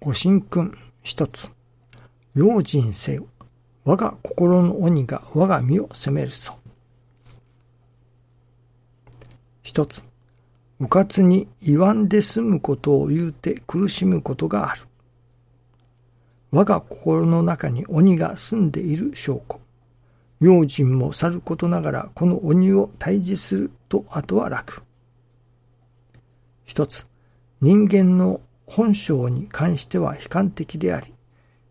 ご神君一つ。用心せよ。我が心の鬼が我が身を責めるぞ。一つ。うかつに言わんで済むことを言うて苦しむことがある。我が心の中に鬼が住んでいる証拠。用心もさることながらこの鬼を退治すると後は楽。一つ、人間の本性に関しては悲観的であり、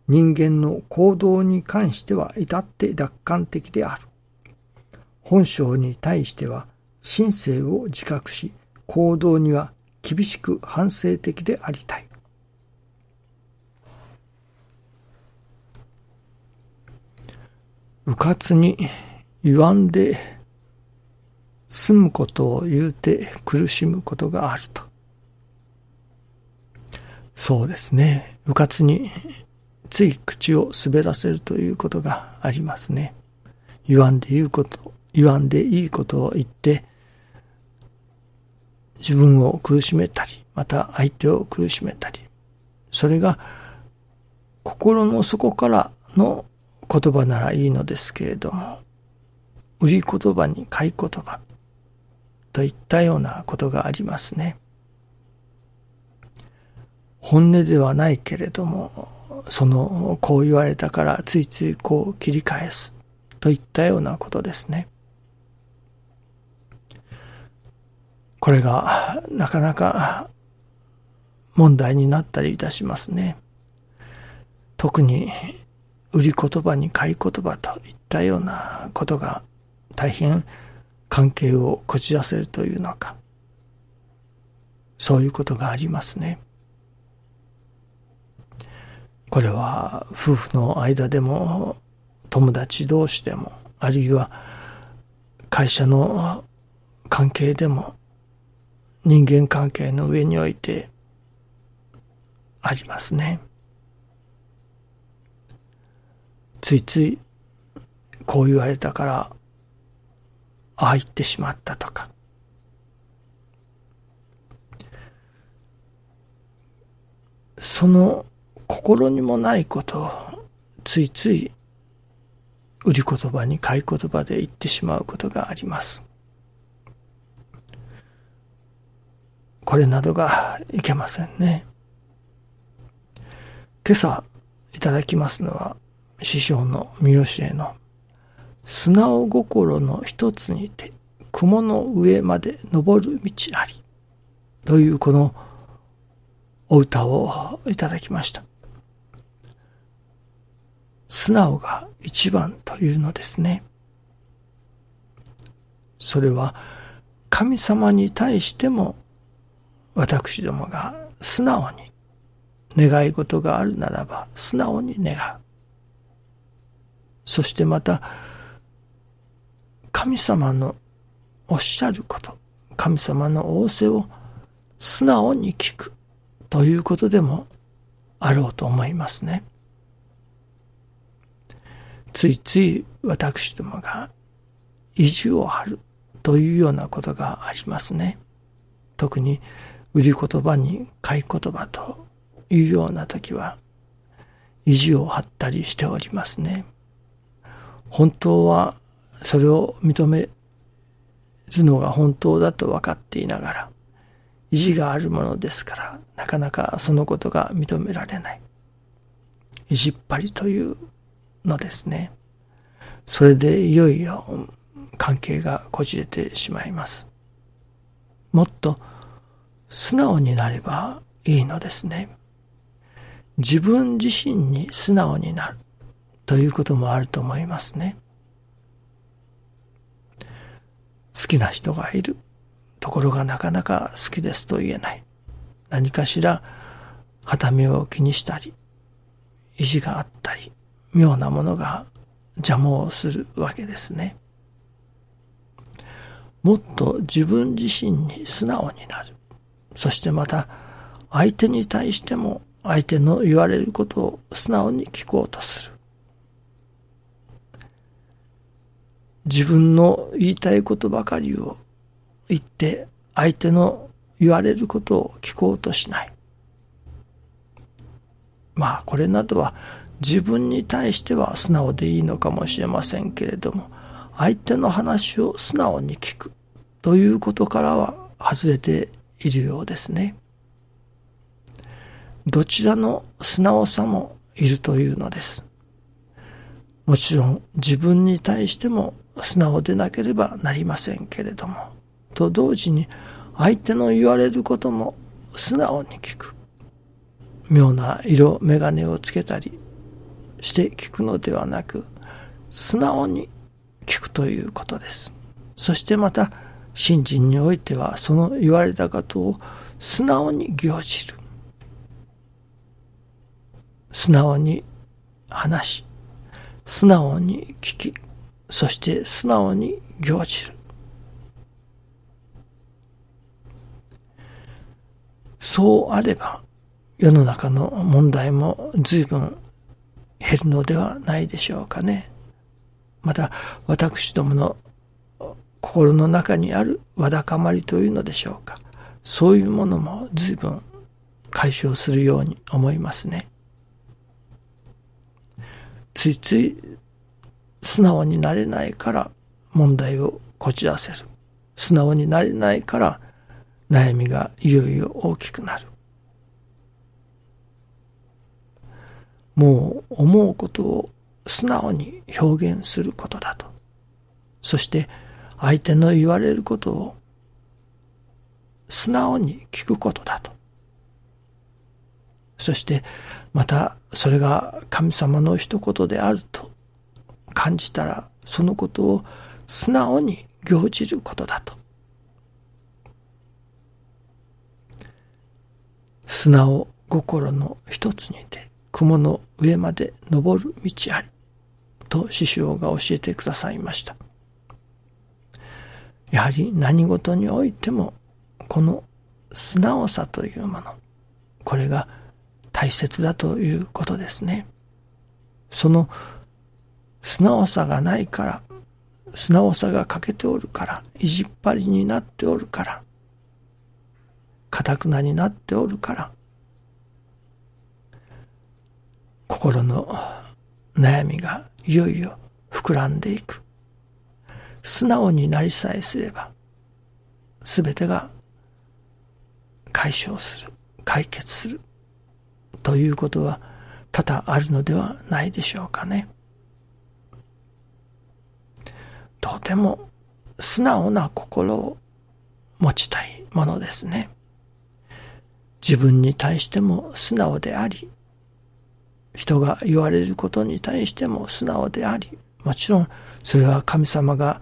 人間の行動に関しては至って楽観的である。本性に対しては神聖を自覚し、行動には厳しく反省的でありたい。うかつに言わんで済むことを言うて苦しむことがあると。そうですね。うかつについ口を滑らせるということがありますね。言わんで言うこと、言わんでいいことを言って、自分を苦しめたり、また相手を苦しめたり、それが心の底からの言葉ならいいのですけれども、売り言葉に買い言葉といったようなことがありますね。本音ではないけれども、その、こう言われたからついついこう切り返すといったようなことですね。これがなかなか問題になったりいたしますね。特に売り言葉に買い言葉といったようなことが大変関係をこじらせるというのか。そういうことがありますね。これは夫婦の間でも友達同士でもあるいは会社の関係でも人間関係の上においてありますね。ついついこう言われたからああ言ってしまったとかその心にもないことをついつい売り言葉に買い言葉で言ってしまうことがあります。これなどがいけませんね。今朝いただきますのは師匠の三好への素直心の一つにて雲の上まで登る道ありというこのお歌をいただきました。素直が一番というのですね。それは神様に対しても私どもが素直に願い事があるならば素直に願う。そしてまた神様のおっしゃること、神様の仰せを素直に聞くということでもあろうと思いますね。ついつい私どもが意地を張るというようなことがありますね。特に売り言葉に買い言葉というような時は意地を張ったりしておりますね。本当はそれを認めるのが本当だと分かっていながら意地があるものですからなかなかそのことが認められない。意地っ張りというのですね。それでいよいよ関係がこじれてしまいます。もっと素直になればいいのですね。自分自身に素直になるということもあると思いますね。好きな人がいる。ところがなかなか好きですと言えない。何かしら、はためを気にしたり、意地があったり、妙なものが邪魔をするわけですね。もっと自分自身に素直になる。そしてまた相手に対しても相手の言われることを素直に聞こうとする。自分の言いたいことばかりを言って相手の言われることを聞こうとしない。まあこれなどは自分に対しては素直でいいのかもしれませんけれども、相手の話を素直に聞くということからは外れているようですね。どちらの素直さもいるというのです。もちろん自分に対しても素直でなければなりませんけれども、と同時に相手の言われることも素直に聞く。妙な色眼鏡をつけたりして聞くのではなく、素直に聞くということです。そしてまた、信心においてはその言われたことを素直に行じる。素直に話し、素直に聞き、そして素直に行じる。そうあれば、世の中の問題も随分減るのではないでしょうかね。また、私どもの心の中にあるわだかまりというのでしょうか。そういうものも随分解消するように思いますね。ついつい素直になれないから問題をこじらせる。素直になれないから悩みがいよいよ大きくなる。もう思うことを素直に表現することだと。そして相手の言われることを素直に聞くことだと。そしてまたそれが神様の一言であると感じたらそのことを素直に行じることだと。素直心の一つにて雲の上まで登る道ありと師匠が教えてくださいました。やはり何事においてもこの素直さというもの、これが大切だということですね。その素直さがないから、素直さが欠けておるから、意地っ張りになっておるから、かたくなになっておるから、心の悩みがいよいよ膨らんでいく。素直になりさえすれば、すべてが解消する、解決する。ということは多々あるのではないでしょうかね。とても素直な心を持ちたいものですね。自分に対しても素直であり、人が言われることに対しても素直であり、もちろんそれは神様が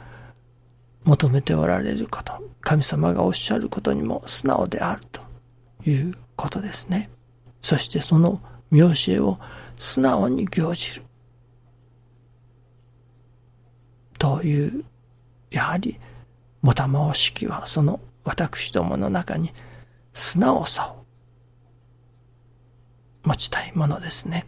求めておられること、神様がおっしゃることにも素直であるということですね。そしてその見教えを素直に行じる。という、やはり、もたまおしきはその私どもの中に素直さを持ちたいものですね。